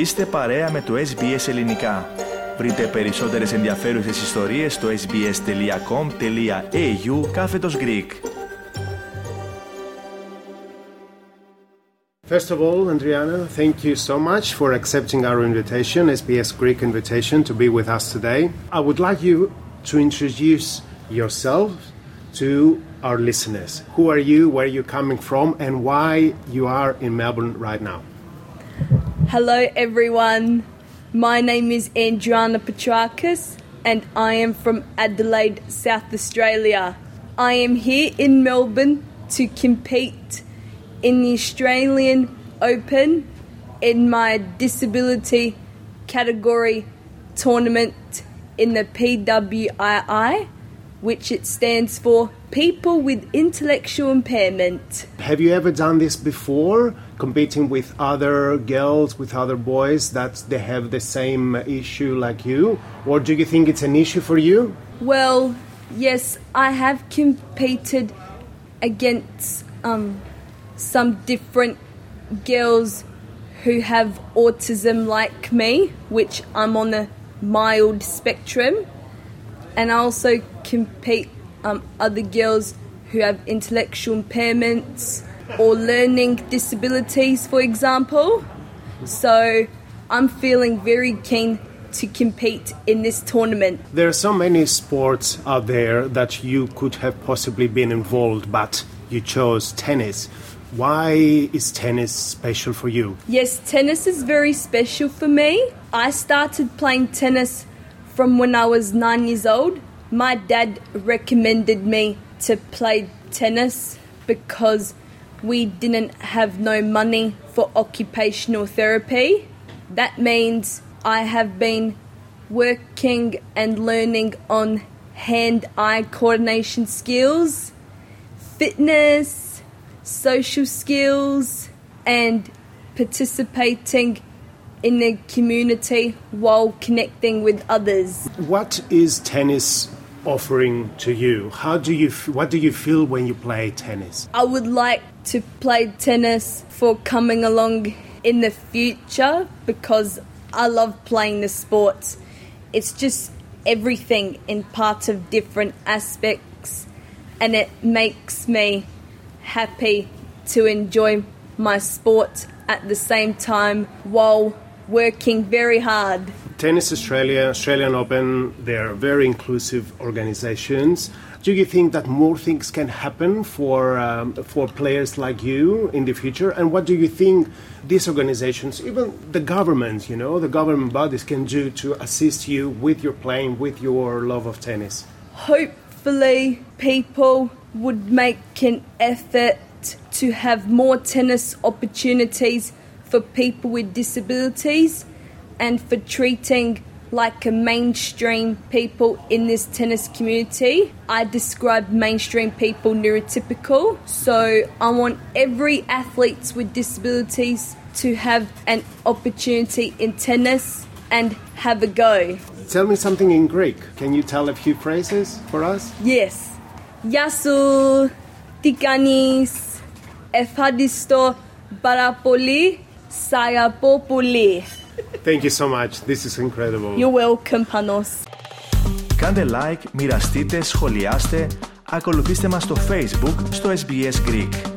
Είστε παρέα με το SBS Ελληνικά. Βρείτε περισσότερες ενδιαφέρουσες ιστορίες στο sbs.com.au κάθετος Greek. First of all, Andriana, thank you so much for accepting our invitation, SBS Greek invitation, to be with us today. I would like you to introduce yourself to our listeners. Who are you, where are you coming from, and why you are in Melbourne right now? Hello, everyone. My name is Andriana Petrakis, and I am from Adelaide, South Australia. I am here in Melbourne to compete in the Australian Open in my disability category tournament in the PWII, which it stands for People with Intellectual Impairment. Have you ever done this before, competing with other girls, with other boys that they have the same issue like you? Or do you think it's an issue for you? Well, yes, I have competed against um, some different girls who have autism like me, which I'm on the mild spectrum, and I also compete um, other girls who have intellectual impairments or learning disabilities, for example. So I'm feeling very keen to compete in this tournament. There are so many sports out there that you could have possibly been involved, but you chose tennis. Why is tennis special for you? Yes, tennis is very special for me. I started playing tennis from when I was nine years old. My dad recommended me to play tennis because we didn't have no money for occupational therapy. That means I have been working and learning on hand eye coordination skills, fitness, social skills, and participating in the community while connecting with others. What is tennis offering to you? How do you what do you feel when you play tennis? I would like to play tennis for coming along in the future because I love playing the sport. It's just everything in parts of different aspects and it makes me happy to enjoy my sport at the same time while working very hard. Tennis Australia, Australian Open, they're very inclusive organizations. Do you think that more things can happen for um, for players like you in the future? And what do you think these organizations, even the government, you know, the government bodies, can do to assist you with your playing, with your love of tennis? Hopefully, people would make an effort to have more tennis opportunities for people with disabilities and for treating like a mainstream people in this tennis community. I describe mainstream people neurotypical. So I want every athletes with disabilities to have an opportunity in tennis and have a go. Tell me something in Greek. Can you tell a few phrases for us? Yes. Yasu Tikanis Efhadisto Barapoli Sayapopoli. Πάρα πολύ, σ' αγαπώ πολύ. Thank you so much. This is incredible. You're welcome, Panos. Κάντε like, μοιραστείτε, σχολιάστε, ακολουθήστε μας στο Facebook στο SBS Greek.